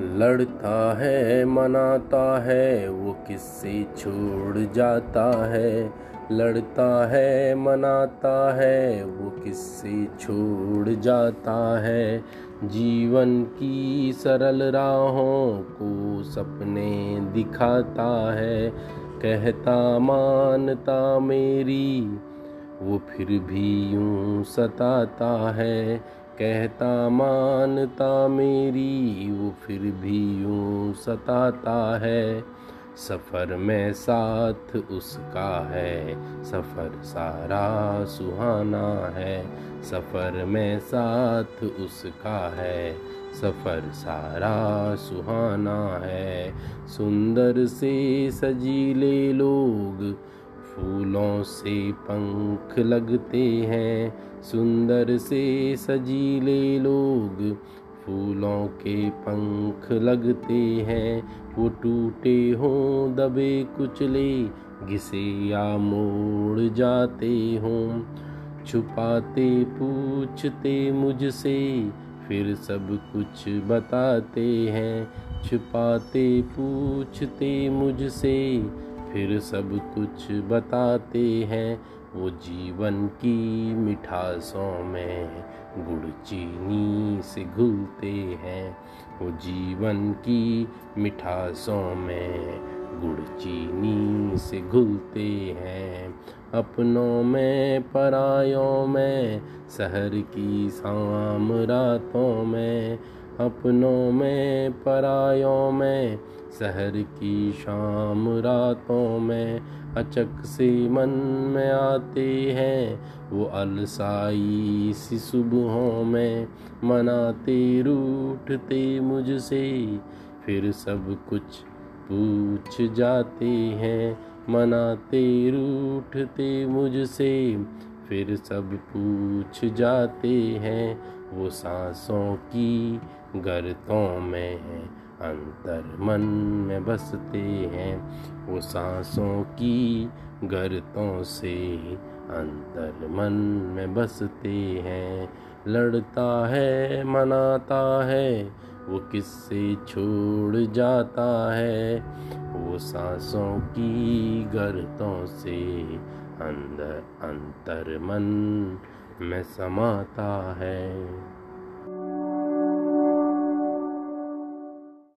लड़ता है, मनाता है, वो किससे छोड़ जाता है? लड़ता है, मनाता है, वो किससे छोड़ जाता है? जीवन की सरल राहों को सपने दिखाता है, कहता, मानता मेरी, वो फिर भी यूँ सताता है। कहता, मानता मेरी, वो फिर भी यूँ सताता है। सफ़र में साथ उसका है, सफ़र सारा सुहाना है। सफ़र में साथ उसका है, सफ़र सारा सुहाना है। सुंदर से सजीले लोग फूलों से पंख लगते हैं, सुंदर से सजीले लोग। फूलों के पंख लगते हैं, वो टूटे हों, दबे कुचले, घिसे या मोड़ जाते हों। छुपाते, पूछते मुझसे, फिर सब कुछ बताते हैं। छुपाते, पूछते मुझसे फिर सब कुछ बताते हैं। वो जीवन की मिठासों में गुड़ चीनी से घुलते हैं। वो जीवन की मिठासों में गुड़ चीनी से घुलते हैं। अपनों में, परायों में, शहर की शाम रातों में। अपनों में, परायों में, शहर की शाम रातों में। अचक से मन में आते हैं, वो अलसाई सी सुबहों में। मनाते, रूठते मुझसे, फिर सब कुछ पूछ जाते हैं, मनाते, रूठते मुझसे। फिर सब पूछ जाते हैं, वो सांसों की गर्तों में अंतर मन में बसते हैं। वो सांसों की गर्तों से अंतर मन में बसते हैं। लड़ता है, मनाता है वो किससे छोड़ जाता है? वो सांसों की गर्तों से अंदर अंतर मन में समाता है।